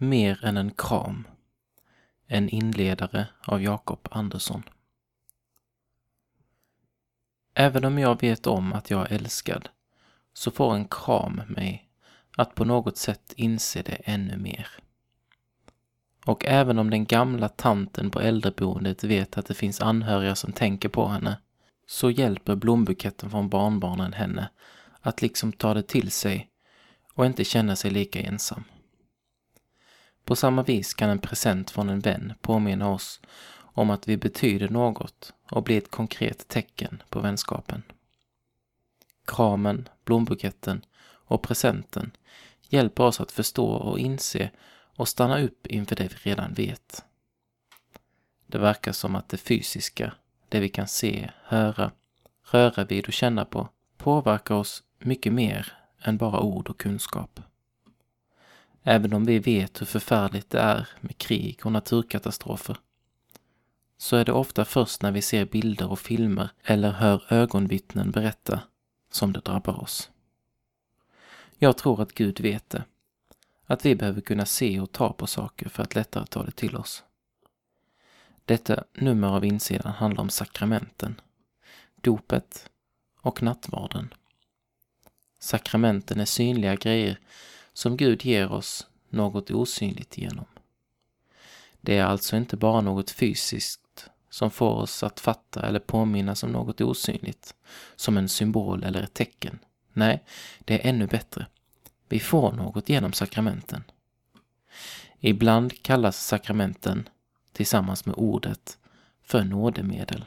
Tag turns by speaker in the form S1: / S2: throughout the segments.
S1: Mer än en kram. En inledare av Jakob Andersson. Även om jag vet om att jag är älskad så får en kram mig att på något sätt inse det ännu mer. Och även om den gamla tanten på äldreboendet vet att det finns anhöriga som tänker på henne så hjälper blombuketten från barnbarnen henne att liksom ta det till sig och inte känna sig lika ensam. På samma vis kan en present från en vän påminna oss om att vi betyder något och bli ett konkret tecken på vänskapen. Kramen, blombuketten och presenten hjälper oss att förstå och inse och stanna upp inför det vi redan vet. Det verkar som att det fysiska, det vi kan se, höra, röra vid och känna på, påverkar oss mycket mer än bara ord och kunskap. Även om vi vet hur förfärligt det är med krig och naturkatastrofer, så är det ofta först när vi ser bilder och filmer eller hör ögonvittnen berätta som det drabbar oss. Jag tror att Gud vet det. Att vi behöver kunna se och ta på saker för att lättare ta det till oss. Detta nummer av insidan handlar om sakramenten, dopet och nattvarden. Sakramenten är synliga grejer som Gud ger oss något osynligt genom. Det är alltså inte bara något fysiskt som får oss att fatta eller påminnas om något osynligt, som en symbol eller ett tecken. Nej, det är ännu bättre. Vi får något genom sakramenten. Ibland kallas sakramenten, tillsammans med ordet, för nådemedel.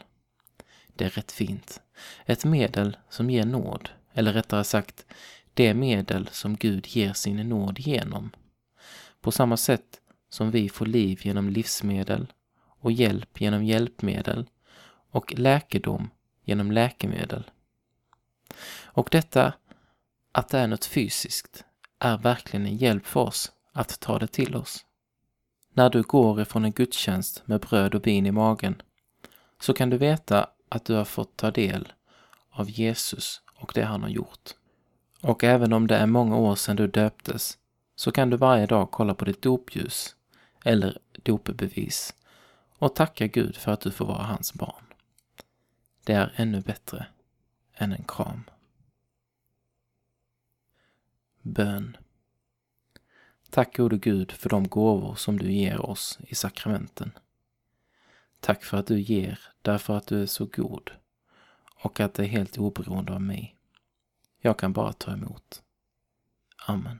S1: Det är rätt fint. Ett medel som ger nåd, eller rättare sagt, det medel som Gud ger sin nåd genom. På samma sätt som vi får liv genom livsmedel och hjälp genom hjälpmedel och läkedom genom läkemedel. Och detta, att det är något fysiskt, är verkligen en hjälp för oss att ta det till oss. När du går ifrån en gudstjänst med bröd och vin i magen så kan du veta att du har fått ta del av Jesus och det han har gjort. Och även om det är många år sedan du döptes så kan du varje dag kolla på ditt dopljus eller dopbevis och tacka Gud för att du får vara hans barn. Det är ännu bättre än en kram. Bön. Tack gode Gud för de gåvor som du ger oss i sakramenten. Tack för att du ger därför att du är så god och att det är helt oberoende av mig. Jag kan bara ta emot. Amen.